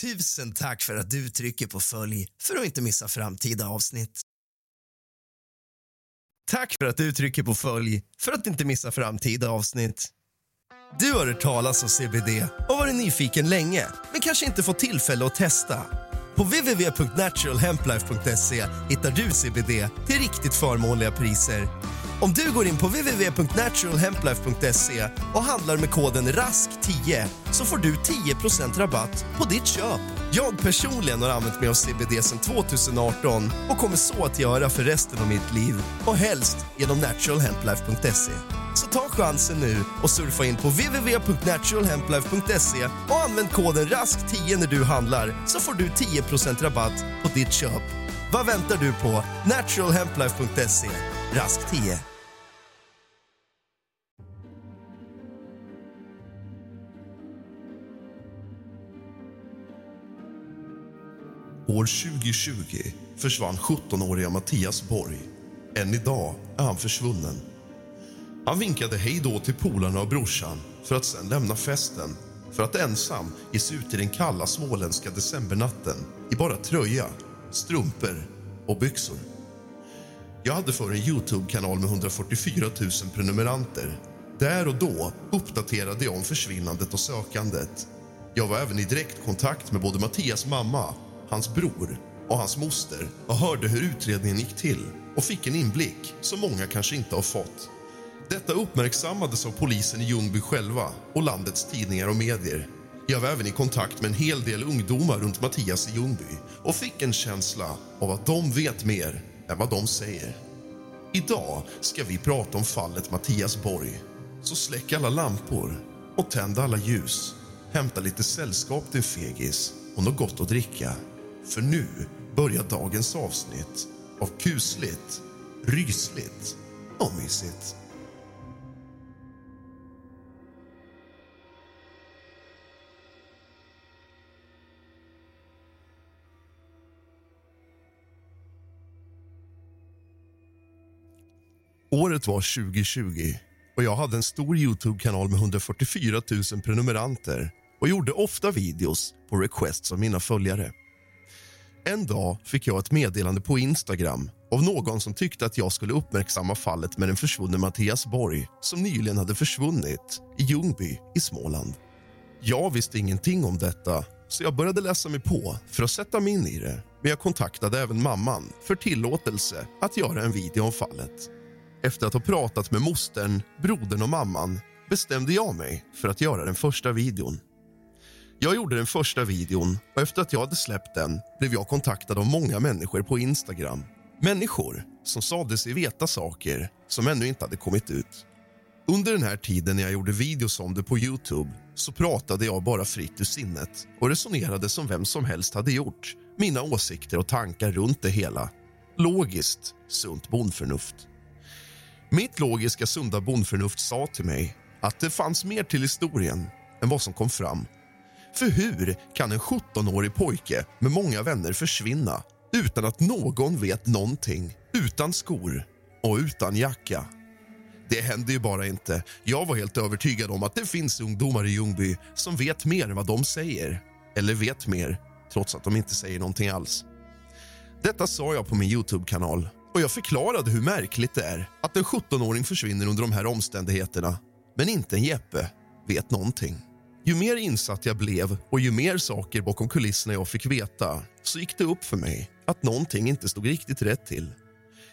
Tusen tack för att du trycker på följ för att inte missa framtida avsnitt. Tack för att du trycker på följ för att inte missa framtida avsnitt. Du har hört talas om CBD och varit nyfiken länge men kanske inte fått tillfälle att testa. På www.naturalhemplife.se hittar du CBD till riktigt förmånliga priser. Om du går in på www.naturalhemplife.se och handlar med koden RASK10 så får du 10% rabatt på ditt köp. Jag personligen har använt mig av CBD sedan 2018 och kommer så att göra för resten av mitt liv och helst genom naturalhemplife.se. Så ta chansen nu och surfa in på www.naturalhemplife.se och använd koden RASK10 när du handlar så får du 10% rabatt på ditt köp. Vad väntar du på? Naturalhemplife.se. RASK10. År 2020 försvann 17-åriga Mattias Borg. Än idag är han försvunnen. Han vinkade hej då till polarna och brorsan för att sen lämna festen för att ensam ge sig ut i den kalla småländska decembernatten i bara tröja, strumpor och byxor. Jag hade för en Youtube-kanal med 144 000 prenumeranter. Där och då uppdaterade jag om försvinnandet och sökandet. Jag var även i direktkontakt med både Mattias mamma, hans bror och hans moster och hörde hur utredningen gick till och fick en inblick som många kanske inte har fått. Detta uppmärksammades av polisen i Ljungby själva och landets tidningar och medier. Jag var även i kontakt med en hel del ungdomar runt Mattias i Ljungby och fick en känsla av att de vet mer än vad de säger. Idag ska vi prata om fallet Mattias Borg. Så släck alla lampor och tänd alla ljus. Hämta lite sällskap till fegis och något gott att dricka. För nu börjar dagens avsnitt av kusligt, rysligt och mysigt. Året var 2020 och jag hade en stor Youtube-kanal med 144 000 prenumeranter och gjorde ofta videos på requests av mina följare. En dag fick jag ett meddelande på Instagram av någon som tyckte att jag skulle uppmärksamma fallet med den försvunne Mattias Borg som nyligen hade försvunnit i Ljungby i Småland. Jag visste ingenting om detta så jag började läsa mig på för att sätta mig in i det. Men jag kontaktade även mamman för tillåtelse att göra en video om fallet. Efter att ha pratat med mostern, brodern och mamman bestämde jag mig för att göra den första videon. Jag gjorde den första videon och efter att jag hade släppt den blev jag kontaktad av många människor på Instagram. Människor som sade sig veta saker som ännu inte hade kommit ut. Under den här tiden när jag gjorde videos om det på Youtube så pratade jag bara fritt ur sinnet och resonerade som vem som helst hade gjort. Mina åsikter och tankar runt det hela. Logiskt, sunt bondförnuft. Mitt logiska, sunda bondförnuft sa till mig att det fanns mer till historien än vad som kom fram. För hur kan en 17-årig pojke med många vänner försvinna utan att någon vet någonting, utan skor och utan jacka? Det händer ju bara inte. Jag var helt övertygad om att det finns ungdomar i Ljungby som vet mer än vad de säger. Eller vet mer, trots att de inte säger någonting alls. Detta sa jag på min Youtube-kanal och jag förklarade hur märkligt det är att en 17-åring försvinner under de här omständigheterna. Men inte en Jeppe vet någonting. Ju mer insatt jag blev och ju mer saker bakom kulisserna jag fick veta så gick det upp för mig att någonting inte stod riktigt rätt till.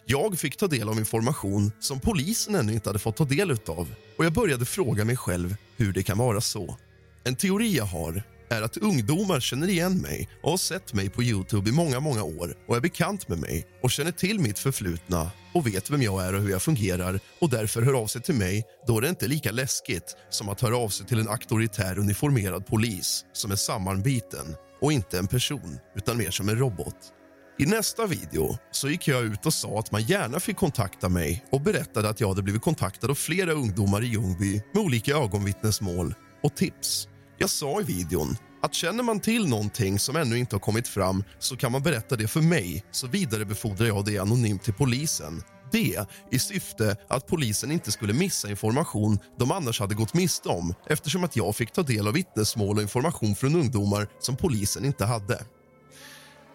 Jag fick ta del av information som polisen ännu inte hade fått ta del av och jag började fråga mig själv hur det kan vara så. En teori jag har är att ungdomar känner igen mig och har sett mig på Youtube i många många år och är bekant med mig och känner till mitt förflutna och vet vem jag är och hur jag fungerar och därför hör av sig till mig då det inte är lika läskigt som att höra av sig till en auktoritär uniformerad polis som är sammanbiten och inte en person, utan mer som en robot. I nästa video så gick jag ut och sa att man gärna fick kontakta mig och berättade att jag hade blivit kontaktad av flera ungdomar i Ljungby med olika ögonvittnesmål och tips. Jag sa i videon att känner man till någonting som ännu inte har kommit fram så kan man berätta det för mig så vidarebefordrar jag det anonymt till polisen. Det i syfte att polisen inte skulle missa information de annars hade gått miste om eftersom att jag fick ta del av vittnesmål och information från ungdomar som polisen inte hade.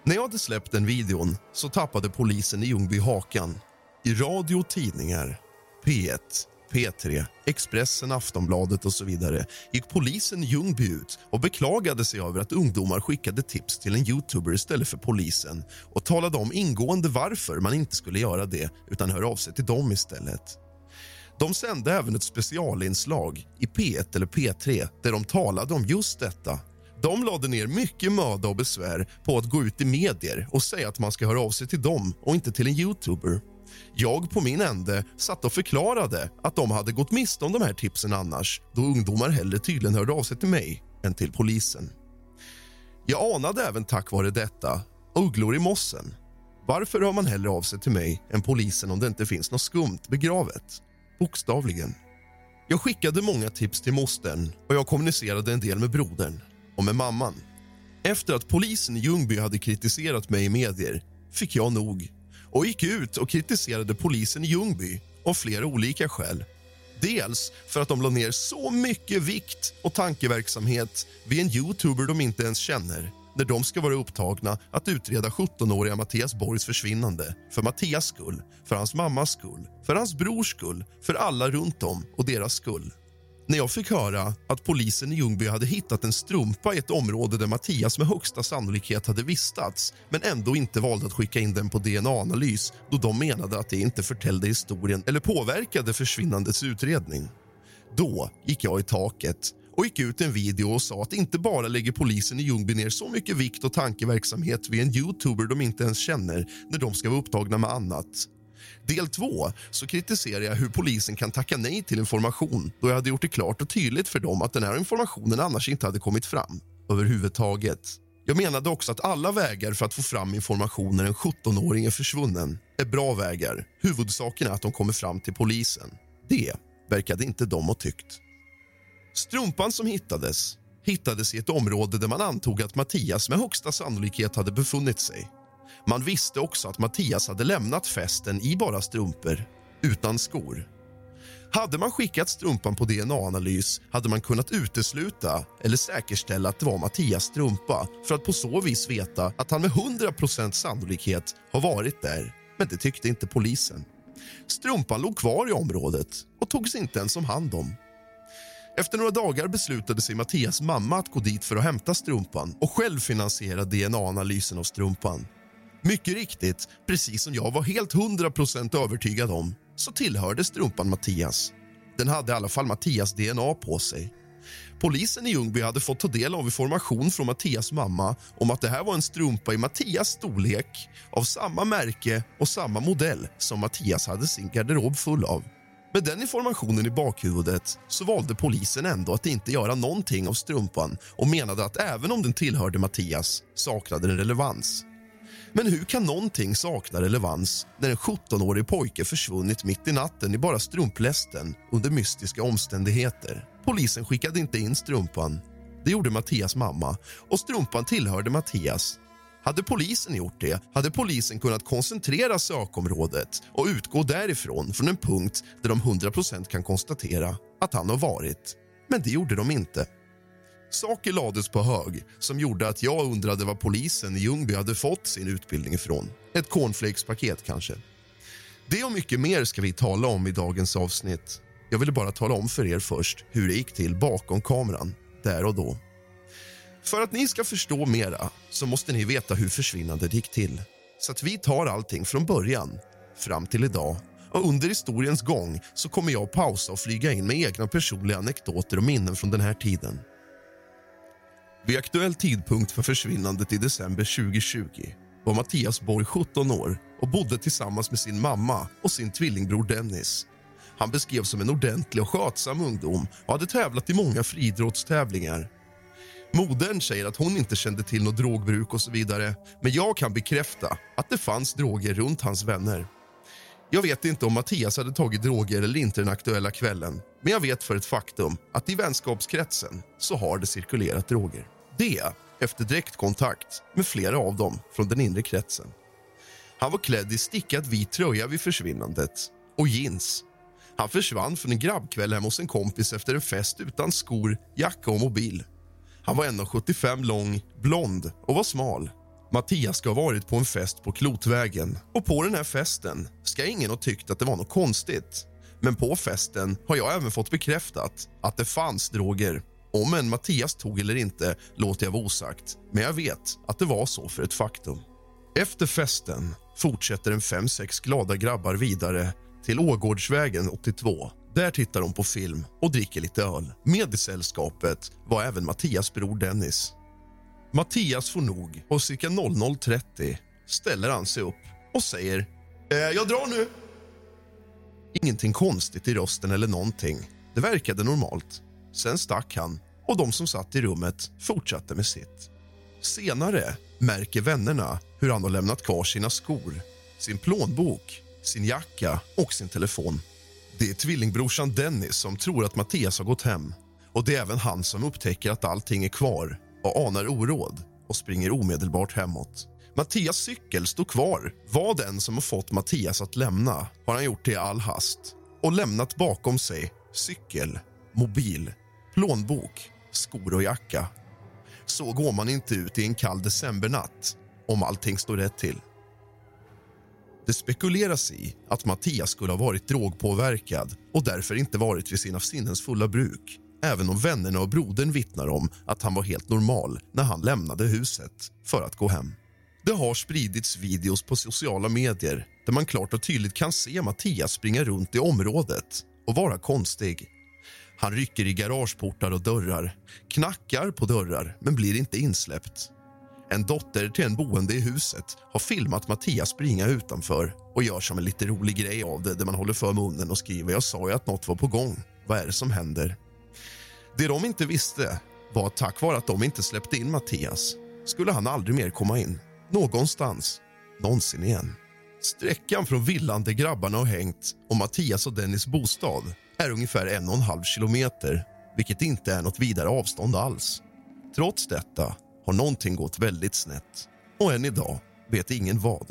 När jag hade släppt den videon så tappade polisen i Ljungby hakan. I radio och tidningar, P1, P3, Expressen, Aftonbladet och så vidare gick polisen i Ljungby ut och beklagade sig över att ungdomar skickade tips till en youtuber istället för polisen och talade om ingående varför man inte skulle göra det utan höra av sig till dem istället. De sände även ett specialinslag i P1 eller P3 där de talade om just detta. De lade ner mycket möda och besvär på att gå ut i medier och säga att man ska höra av sig till dem och inte till en youtuber. Jag på min ände satt och förklarade att de hade gått miste om de här tipsen annars då ungdomar hellre tydligen hörde av sig till mig än till polisen. Jag anade även tack vare detta ugglor i mossen. Varför hör man hellre av sig till mig än polisen om det inte finns något skumt begravet? Bokstavligen. Jag skickade många tips till mostern och jag kommunicerade en del med brodern och med mamman. Efter att polisen i Ljungby hade kritiserat mig i medier fick jag nog och gick ut och kritiserade polisen i Ljungby av flera olika skäl. Dels för att de la ner så mycket vikt och tankeverksamhet vid en youtuber de inte ens känner när de ska vara upptagna att utreda 17-åriga Mattias Borgs försvinnande för Mattias skull, för hans mammas skull, för hans brors skull, för alla runt om och deras skull. När jag fick höra att polisen i Ljungby hade hittat en strumpa i ett område där Mattias med högsta sannolikhet hade vistats men ändå inte valde att skicka in den på DNA-analys då de menade att det inte förtällde historien eller påverkade försvinnandets utredning. Då gick jag i taket och gick ut en video och sa att inte bara lägger polisen i Ljungby ner så mycket vikt och tankeverksamhet vid en youtuber de inte ens känner när de ska vara upptagna med annat Del 2 så kritiserar jag hur polisen kan tacka nej till information då jag hade gjort det klart och tydligt för dem att den här informationen annars inte hade kommit fram överhuvudtaget. Jag menade också att alla vägar för att få fram information när en 17-åring är försvunnen är bra vägar. Huvudsaken är att de kommer fram till polisen. Det verkade inte de ha tyckt. Strumpan som hittades hittades i ett område där man antog att Mattias med högsta sannolikhet hade befunnit sig. Man visste också att Mattias hade lämnat festen i bara strumpor, utan skor. Hade man skickat strumpan på DNA-analys hade man kunnat utesluta eller säkerställa att det var Mattias strumpa för att på så vis veta att han med 100% sannolikhet har varit där. Men det tyckte inte polisen. Strumpan låg kvar i området och togs inte ens om hand om. Efter några dagar beslutade sig Mattias mamma att gå dit för att hämta strumpan och själv finansiera DNA-analysen av strumpan. Mycket riktigt, precis som jag var helt 100% övertygad om så tillhörde strumpan Mattias. Den hade i alla fall Mattias DNA på sig. Polisen i Ljungby hade fått ta del av information från Mattias mamma om att det här var en strumpa i Mattias storlek av samma märke och samma modell som Mattias hade sin garderob full av. Med den informationen i bakhuvudet så valde polisen ändå att inte göra någonting av strumpan och menade att även om den tillhörde Mattias saknade den relevans. Men hur kan någonting sakna relevans när en 17-årig pojke försvunnit mitt i natten i bara strumplästen under mystiska omständigheter? Polisen skickade inte in strumpan. Det gjorde Mattias mamma och strumpan tillhörde Mattias. Hade polisen gjort det hade polisen kunnat koncentrera sökområdet och utgå därifrån från en punkt där de 100% kan konstatera att han har varit. Men det gjorde de inte. Saker lades på hög som gjorde att jag undrade var polisen i Ljungby hade fått sin utbildning ifrån. Ett cornflakespaket kanske. Det och mycket mer ska vi tala om i dagens avsnitt. Jag ville bara tala om för er först hur det gick till bakom kameran, där och då. För att ni ska förstå mera så måste ni veta hur försvinnandet gick till. Så att vi tar allting från början fram till idag. Och under historiens gång så kommer jag pausa och flyga in med egna personliga anekdoter och minnen från den här tiden. Vid aktuell tidpunkt för försvinnandet i december 2020 var Mattias Borg 17 år och bodde tillsammans med sin mamma och sin tvillingbror Dennis. Han beskrevs som en ordentlig och skötsam ungdom och hade tävlat i många friidrottstävlingar. Modern säger att hon inte kände till något drogbruk och så vidare men jag kan bekräfta att det fanns droger runt hans vänner. Jag vet inte om Mattias hade tagit droger eller inte den aktuella kvällen men jag vet för ett faktum att i vänskapskretsen så har det cirkulerat droger. Det efter direktkontakt med flera av dem från den inre kretsen. Han var klädd i stickad vit tröja vid försvinnandet och jeans. Han försvann från en grabbkväll hemma hos en kompis efter en fest utan skor, jacka och mobil. Han var 1,75 lång, blond och var smal. Mattias ska ha varit på en fest på Klotvägen och på den här festen ska ingen ha tyckt att det var något konstigt. Men på festen har jag även fått bekräftat att det fanns droger. Om en Mattias tog eller inte låter jag vara osagt, men jag vet att det var så för ett faktum. Efter festen fortsätter en fem, sex glada grabbar vidare till Ågårdsvägen 82. Där tittar de på film och dricker lite öl. Med i sällskapet var även Mattias bror Dennis. Mattias får nog och cirka 00.30 ställer han sig upp och säger eh, “Jag drar nu”. Ingenting konstigt i rösten eller någonting. Det verkade normalt. Sen stack han och de som satt i rummet fortsatte med sitt. Senare märker vännerna hur han har lämnat kvar sina skor, sin plånbok, sin jacka och sin telefon. Det är tvillingbrorsan Dennis som tror att Mattias har gått hem och det är även han som upptäcker att allting är kvar och anar oråd och springer omedelbart hemåt. Mattias cykel står kvar. Vad den som har fått Mattias att lämna har han gjort det i all hast och lämnat bakom sig cykel, mobil, plånbok, skor och jacka. Så går man inte ut i en kall decembernatt om allting står rätt till. Det spekuleras i att Mattias skulle ha varit drogpåverkad och därför inte varit vid sina sinnens fulla bruk även om vännerna och brodern vittnar om att han var helt normal när han lämnade huset för att gå hem. Det har spridits videos på sociala medier där man klart och tydligt kan se Mattias springa runt i området och vara konstig. Han rycker i garageportar och dörrar, knackar på dörrar men blir inte insläppt. En dotter till en boende i huset har filmat Mattias springa utanför och gör som en lite rolig grej av det där man håller för munnen och skriver “Jag sa ju att något var på gång. Vad är det som händer?” Det de inte visste var att tack vare att de inte släppte in Mattias skulle han aldrig mer komma in, någonstans, någonsin igen. Sträckan från villan där grabbarna har hängt och Mattias och Dennis bostad är ungefär en och en halv kilometer vilket inte är något vidare avstånd alls. Trots detta har någonting gått väldigt snett och än idag vet ingen vad.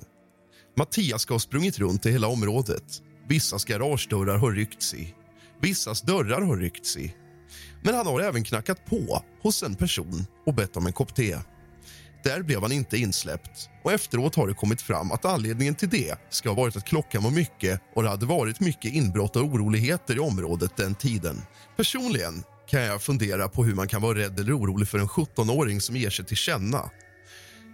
Mattias ska ha sprungit runt i hela området. Vissas garagedörrar har ryckts i. Vissas dörrar har ryckts i men han har även knackat på hos en person och bett om en kopp te. Där blev han inte insläppt och efteråt har det kommit fram att anledningen till det ska ha varit att klockan var mycket och det hade varit mycket inbrott och oroligheter i området den tiden. Personligen kan jag fundera på hur man kan vara rädd eller orolig för en 17-åring som ger sig till känna.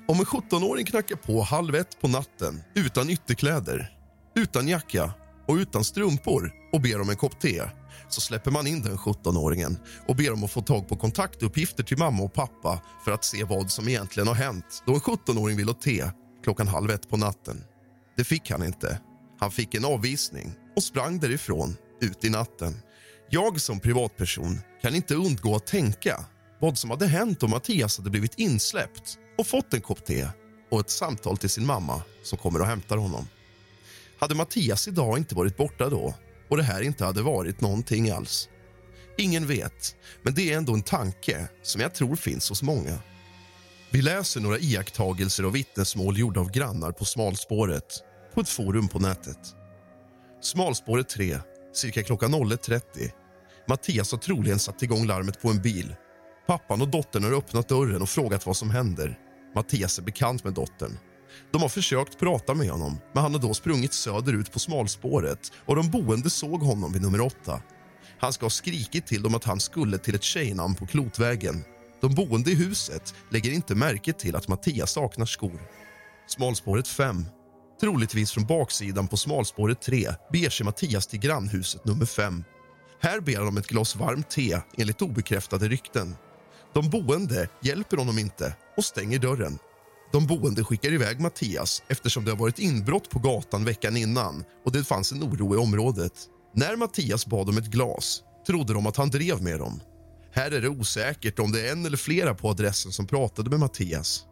Om en 17-åring knackar på halv ett på natten utan ytterkläder, utan jacka och utan strumpor och ber om en kopp te så släpper man in den 17-åringen och ber om att få tag på kontaktuppgifter till mamma och pappa för att se vad som egentligen har hänt då en 17-åring vill ha te klockan halv ett på natten. Det fick han inte. Han fick en avvisning och sprang därifrån ut i natten. Jag som privatperson kan inte undgå att tänka vad som hade hänt om Mattias hade blivit insläppt och fått en kopp te och ett samtal till sin mamma som kommer och hämtar honom. Hade Mattias idag inte varit borta då och det här inte hade varit någonting alls. Ingen vet, men det är ändå en tanke som jag tror finns hos många. Vi läser några iakttagelser och vittnesmål gjorda av grannar på smalspåret på ett forum på nätet. Smalspåret 3, cirka klockan 01.30. Mattias har troligen satt igång larmet på en bil. Pappan och dottern har öppnat dörren och frågat vad som händer. Mattias är bekant med dottern de har försökt prata med honom, men han har då sprungit söderut på smalspåret och de boende såg honom vid nummer åtta. Han ska ha skrikit till dem att han skulle till ett tjejnamn på Klotvägen. De boende i huset lägger inte märke till att Mattias saknar skor. Smalspåret 5. Troligtvis från baksidan på smalspåret 3 beger sig Mattias till grannhuset nummer 5. Här ber han om ett glas varmt te, enligt obekräftade rykten. De boende hjälper honom inte och stänger dörren. De boende skickar iväg Mattias eftersom det har varit inbrott på gatan veckan innan och det fanns en oro i området. När Mattias bad om ett glas trodde de att han drev med dem. Här är det osäkert om det är en eller flera på adressen som pratade med Mattias.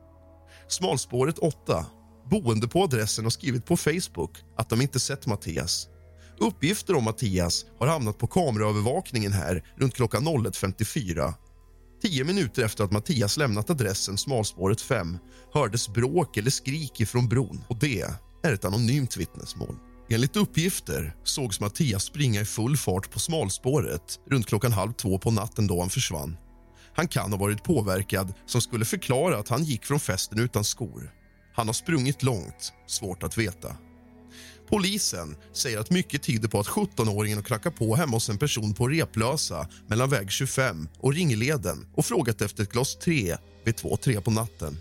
Smalspåret 8. Boende på adressen har skrivit på Facebook att de inte sett Mattias. Uppgifter om Mattias har hamnat på kameraövervakningen här runt klockan 01.54 Tio minuter efter att Mattias lämnat adressen smalspåret 5 hördes bråk eller skrik ifrån bron och det är ett anonymt vittnesmål. Enligt uppgifter sågs Mattias springa i full fart på smalspåret runt klockan halv två på natten då han försvann. Han kan ha varit påverkad som skulle förklara att han gick från festen utan skor. Han har sprungit långt, svårt att veta. Polisen säger att mycket tyder på att 17-åringen har knackat på hemma hos en person på Replösa mellan väg 25 och Ringleden och frågat efter ett glas tre vid 2-3 på natten.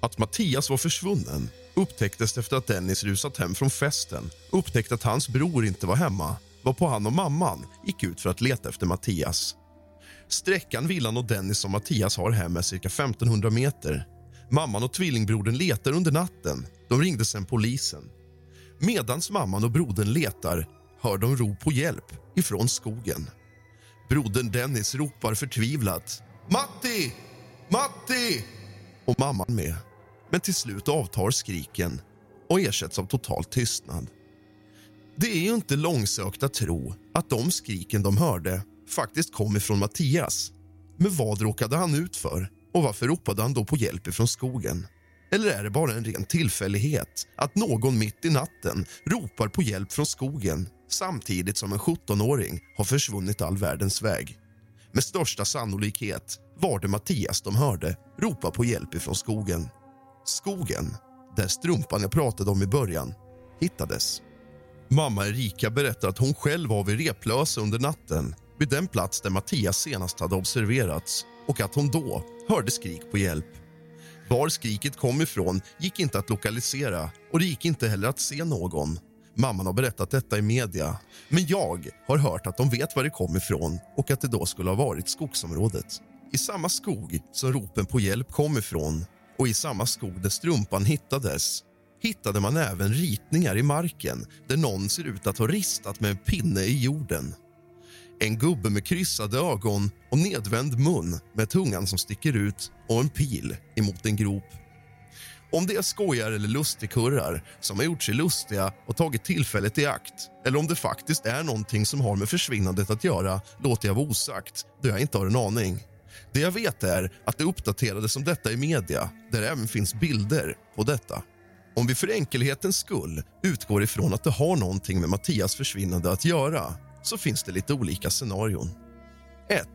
Att Mattias var försvunnen upptäcktes efter att Dennis rusat hem från festen och upptäckte att hans bror inte var hemma varpå han och mamman gick ut för att leta efter Mattias. Sträckan villan och Dennis och Mattias har hem är cirka 1500 meter. Mamman och tvillingbrodern letar under natten. De ringde sen polisen. Medans mamman och brodern letar hör de rop på hjälp ifrån skogen. Brodern Dennis ropar förtvivlat. Matti! Matti! Och mamman med. Men till slut avtar skriken och ersätts av total tystnad. Det är ju inte långsökt att tro att de skriken de hörde faktiskt kom ifrån Mattias. Men vad råkade han ut för och varför ropade han då på hjälp ifrån skogen? Eller är det bara en ren tillfällighet att någon mitt i natten ropar på hjälp från skogen samtidigt som en 17-åring har försvunnit all världens väg? Med största sannolikhet var det Mattias de hörde ropa på hjälp ifrån skogen. Skogen, där strumpan jag pratade om i början, hittades. Mamma Erika berättar att hon själv var vid Replösa under natten vid den plats där Mattias senast hade observerats och att hon då hörde skrik på hjälp. Var skriket kom ifrån gick inte att lokalisera och det gick inte heller att se någon. Mamman har berättat detta i media, men jag har hört att de vet var det kom ifrån och att det då skulle ha varit skogsområdet. I samma skog som ropen på hjälp kom ifrån och i samma skog där strumpan hittades hittade man även ritningar i marken där någon ser ut att ha ristat med en pinne i jorden. En gubbe med kryssade ögon och nedvänd mun med tungan som sticker ut och en pil emot en grop. Om det är skojar eller lustigkurrar som har gjort sig lustiga och tagit tillfället i akt eller om det faktiskt är någonting som har med försvinnandet att göra låter jag vara osagt, då jag inte har en aning. Det jag vet är att det uppdaterades om detta i media där det även finns bilder på detta. Om vi för enkelhetens skull utgår ifrån att det har någonting med Mattias försvinnande att göra så finns det lite olika scenarion. 1.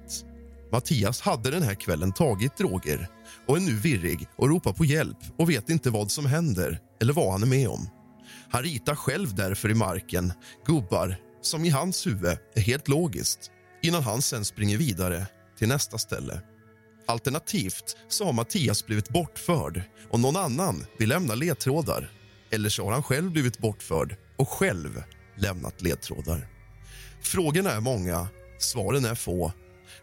Mattias hade den här kvällen tagit droger och är nu virrig och ropar på hjälp och vet inte vad som händer eller vad han är med om. Han ritar själv därför i marken gubbar som i hans huvud är helt logiskt innan han sen springer vidare till nästa ställe. Alternativt så har Mattias blivit bortförd och någon annan vill lämna ledtrådar. Eller så har han själv blivit bortförd och själv lämnat ledtrådar. Frågorna är många, svaren är få.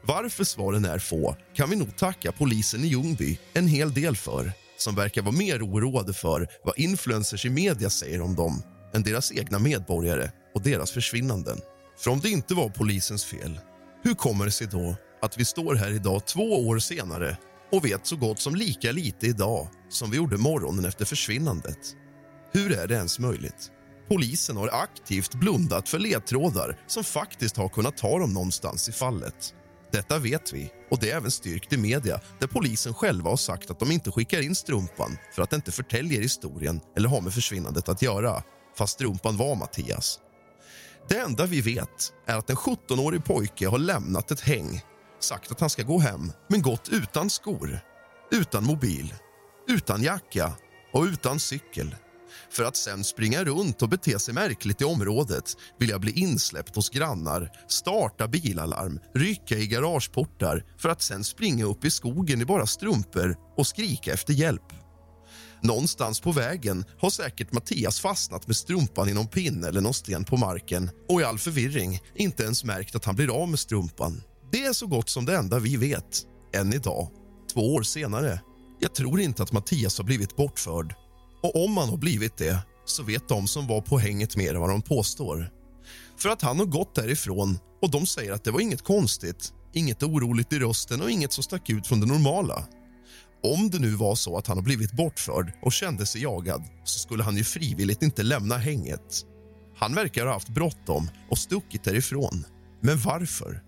Varför svaren är få kan vi nog tacka polisen i Ljungby en hel del för som verkar vara mer oroade för vad influencers i media säger om dem än deras egna medborgare och deras försvinnanden. För om det inte var polisens fel, hur kommer det sig då att vi står här idag två år senare och vet så gott som lika lite idag som vi gjorde morgonen efter försvinnandet? Hur är det ens möjligt? Polisen har aktivt blundat för ledtrådar som faktiskt har kunnat ta dem någonstans i fallet. Detta vet vi, och det är även styrkt i media där polisen själva har sagt att de inte skickar in strumpan för att det inte förtäljer historien eller har med försvinnandet att göra, fast strumpan var Mattias. Det enda vi vet är att en 17-årig pojke har lämnat ett häng sagt att han ska gå hem, men gått utan skor, utan mobil, utan jacka och utan cykel för att sen springa runt och bete sig märkligt i området vilja bli insläppt hos grannar, starta bilalarm, rycka i garageportar för att sen springa upp i skogen i bara strumpor och skrika efter hjälp. Någonstans på vägen har säkert Mattias fastnat med strumpan i någon pinne eller någon sten på marken och i all förvirring inte ens märkt att han blir av med strumpan. Det är så gott som det enda vi vet, än idag, två år senare. Jag tror inte att Mattias har blivit bortförd. Och om han har blivit det så vet de som var på hänget mer än vad de påstår. För att han har gått därifrån och de säger att det var inget konstigt, inget oroligt i rösten och inget som stack ut från det normala. Om det nu var så att han har blivit bortförd och kände sig jagad så skulle han ju frivilligt inte lämna hänget. Han verkar ha haft bråttom och stuckit därifrån. Men varför?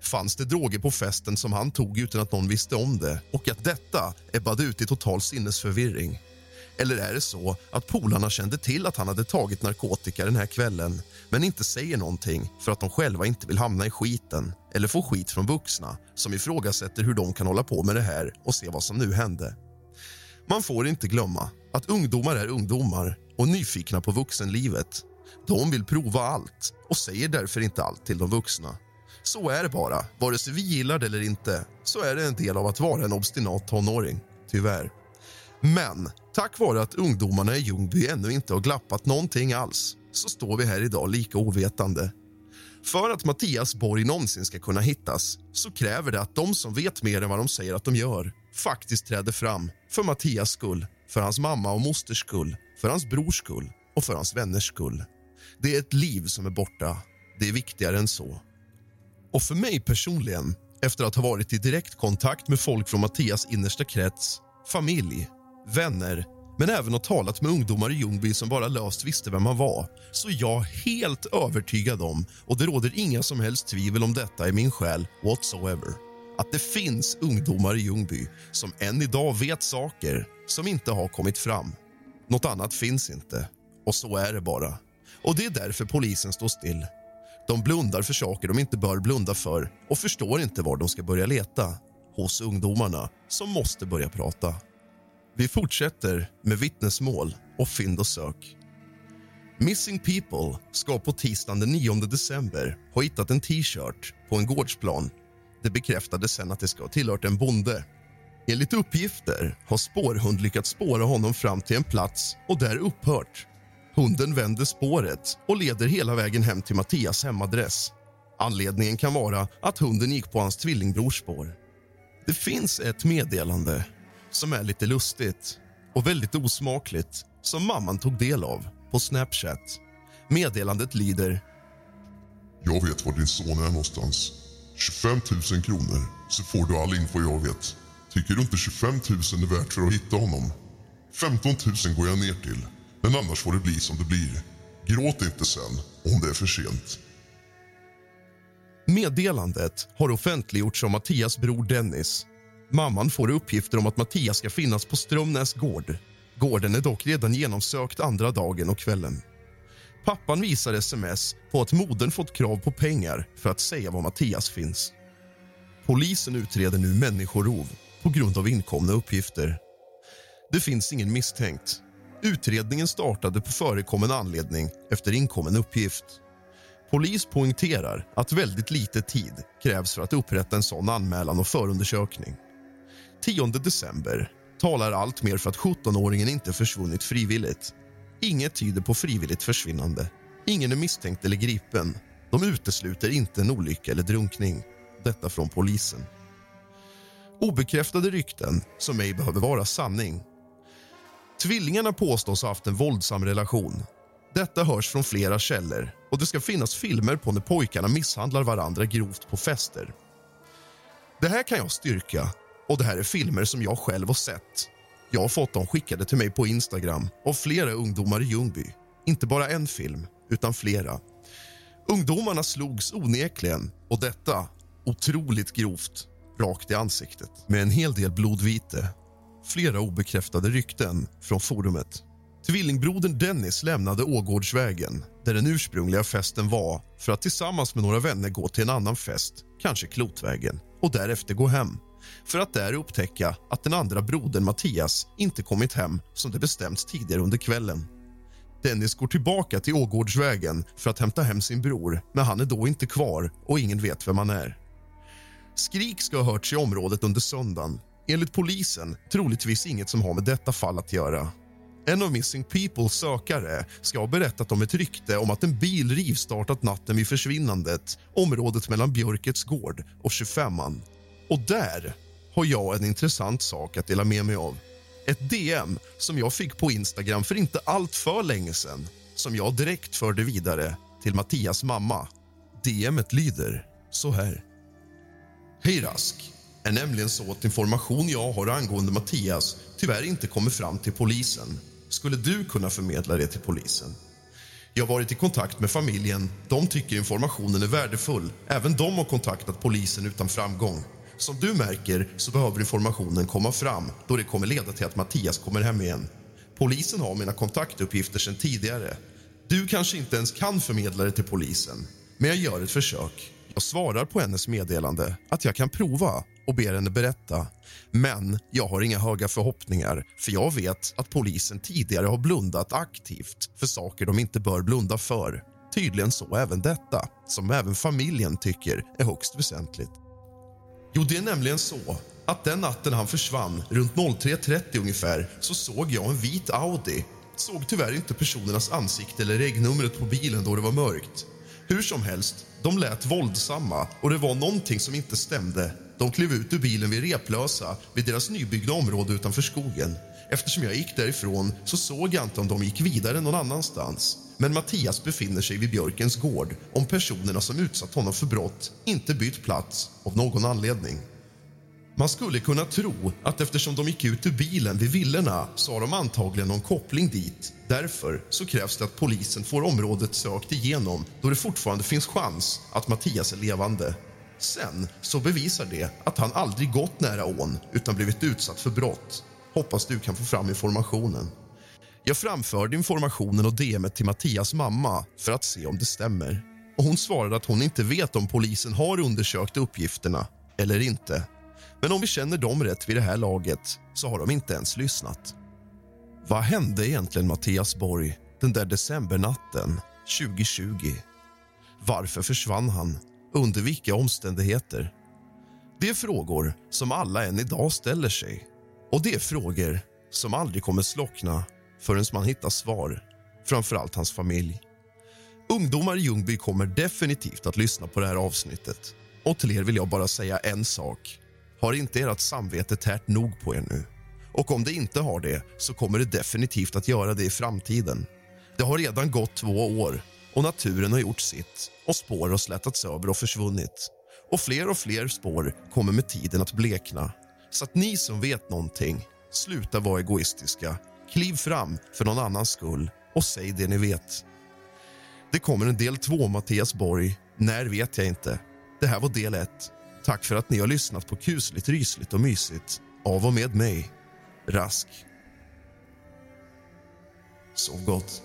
fanns det droger på festen som han tog utan att någon visste om det och att detta ebbade ut i total sinnesförvirring. Eller är det så att polarna kände till att han hade tagit narkotika den här kvällen men inte säger någonting för att de själva inte vill hamna i skiten eller få skit från vuxna som ifrågasätter hur de kan hålla på med det här och se vad som nu hände. Man får inte glömma att ungdomar är ungdomar och nyfikna på vuxenlivet. De vill prova allt och säger därför inte allt till de vuxna. Så är det bara. Vare sig vi gillar det eller inte så är det en del av att vara en obstinat tonåring. Tyvärr. Men tack vare att ungdomarna i Ljungby ännu inte har glappat någonting alls så står vi här idag lika ovetande. För att Mattias Borg någonsin ska kunna hittas så kräver det att de som vet mer än vad de säger att de gör faktiskt träder fram för Mattias skull, för hans mamma och mosters skull, för hans brors skull och för hans vänners skull. Det är ett liv som är borta. Det är viktigare än så. Och för mig personligen, efter att ha varit i direkt kontakt med folk från Mattias innersta krets, familj, vänner men även har talat med ungdomar i Ljungby som bara löst visste vem han var så är jag helt övertygad om, och det råder inga som helst tvivel om detta i min själ whatsoever, att det finns ungdomar i Ljungby som än idag vet saker som inte har kommit fram. Något annat finns inte, och så är det bara. Och Det är därför polisen står still. De blundar för saker de inte bör blunda för och förstår inte var de ska börja leta. Hos ungdomarna som måste börja prata. Vi fortsätter med vittnesmål och fynd och sök. Missing People ska på tisdagen den 9 december ha hittat en t-shirt på en gårdsplan. Det bekräftades sen att det ska ha tillhört en bonde. Enligt uppgifter har spårhund lyckats spåra honom fram till en plats och där upphört. Hunden vänder spåret och leder hela vägen hem till Mattias hemadress. Anledningen kan vara att hunden gick på hans tvillingbrors spår. Det finns ett meddelande som är lite lustigt och väldigt osmakligt som mamman tog del av på Snapchat. Meddelandet lyder... Jag vet var din son är någonstans. 25 000 kronor, så får du all info jag vet. Tycker du inte 25 000 är värt för att hitta honom? 15 000 går jag ner till, men annars får det bli som det blir. Gråt inte sen, om det är för sent. Meddelandet har offentliggjorts av Mattias bror Dennis Mamman får uppgifter om att Mattias ska finnas på Strömnäs gård. Gården är dock redan genomsökt andra dagen och kvällen. Pappan visar sms på att modern fått krav på pengar för att säga var Mattias finns. Polisen utreder nu människorov på grund av inkomna uppgifter. Det finns ingen misstänkt. Utredningen startade på förekommen anledning efter inkommen uppgift. Polis poängterar att väldigt lite tid krävs för att upprätta en sån anmälan och förundersökning. 10 december talar allt mer för att 17-åringen inte försvunnit frivilligt. Inget tyder på frivilligt försvinnande. Ingen är misstänkt eller gripen. De utesluter inte en olycka eller drunkning. Detta från polisen. Obekräftade rykten som ej behöver vara sanning. Tvillingarna påstås ha haft en våldsam relation. Detta hörs från flera källor och det ska finnas filmer på när pojkarna misshandlar varandra grovt på fester. Det här kan jag styrka och det här är filmer som jag själv har sett. Jag har fått dem skickade till mig på Instagram av flera ungdomar i Ljungby. Inte bara en film, utan flera. Ungdomarna slogs onekligen, och detta otroligt grovt, rakt i ansiktet med en hel del blodvite. Flera obekräftade rykten från forumet. Tvillingbrodern Dennis lämnade Ågårdsvägen där den ursprungliga festen var för att tillsammans med några vänner gå till en annan fest, kanske Klotvägen, och därefter gå hem för att där upptäcka att den andra brodern Mattias inte kommit hem som det bestämts tidigare under kvällen. Dennis går tillbaka till Ågårdsvägen för att hämta hem sin bror men han är då inte kvar och ingen vet vem han är. Skrik ska ha hörts i området under söndagen. Enligt polisen troligtvis inget som har med detta fall att göra. En av Missing Peoples sökare ska ha berättat om ett rykte om att en bil rivstartat natten vid försvinnandet området mellan Björkets gård och 25an. Och där har jag en intressant sak att dela med mig av. Ett DM som jag fick på Instagram för inte allt för länge sen som jag direkt förde vidare till Mattias mamma. DMet lyder så här. Hej Rask. är nämligen så att information jag har angående Mattias tyvärr inte kommer fram till polisen. Skulle du kunna förmedla det till polisen? Jag har varit i kontakt med familjen. De tycker informationen är värdefull. Även de har kontaktat polisen utan framgång. Som du märker så behöver informationen komma fram då det kommer leda till att Mattias kommer hem igen. Polisen har mina kontaktuppgifter sedan tidigare. Du kanske inte ens kan förmedla det till polisen, men jag gör ett försök. Jag svarar på hennes meddelande att jag kan prova och ber henne berätta. Men jag har inga höga förhoppningar för jag vet att polisen tidigare har blundat aktivt för saker de inte bör blunda för. Tydligen så även detta, som även familjen tycker är högst väsentligt. Jo, det är nämligen så att den natten han försvann, runt 03.30 ungefär, så såg jag en vit Audi. Såg tyvärr inte personernas ansikte eller regnumret på bilen då det var mörkt. Hur som helst, de lät våldsamma och det var någonting som inte stämde. De klev ut ur bilen vid Replösa, vid deras nybyggda område utanför skogen. Eftersom jag gick därifrån så såg jag inte om de gick vidare någon annanstans. Men Mattias befinner sig vid Björkens gård om personerna som utsatt honom för brott inte bytt plats av någon anledning. Man skulle kunna tro att eftersom de gick ut ur bilen vid villorna så har de antagligen någon koppling dit. Därför så krävs det att polisen får området sökt igenom då det fortfarande finns chans att Mattias är levande. Sen så bevisar det att han aldrig gått nära ån utan blivit utsatt för brott. Hoppas du kan få fram informationen. Jag framförde informationen och DM till Mattias mamma för att se om det stämmer. Och Hon svarade att hon inte vet om polisen har undersökt uppgifterna eller inte. Men om vi känner dem rätt vid det här laget så har de inte ens lyssnat. Vad hände egentligen Mattias Borg den där decembernatten 2020? Varför försvann han? Under vilka omständigheter? Det är frågor som alla än idag ställer sig. Och det är frågor som aldrig kommer slockna förrän man hittar svar, framförallt hans familj. Ungdomar i Ljungby kommer definitivt att lyssna på det här avsnittet. Och till er vill jag bara säga en sak. Har inte ert samvete tärt nog på er nu? Och om det inte har det så kommer det definitivt att göra det i framtiden. Det har redan gått två år och naturen har gjort sitt och spår har slätats över och försvunnit. Och fler och fler spår kommer med tiden att blekna. Så att ni som vet någonting, sluta vara egoistiska. Kliv fram för någon annans skull och säg det ni vet. Det kommer en del två, Mattias Borg. När vet jag inte. Det här var del ett. Tack för att ni har lyssnat på kusligt, rysligt och mysigt av och med mig, Rask. Sov gott.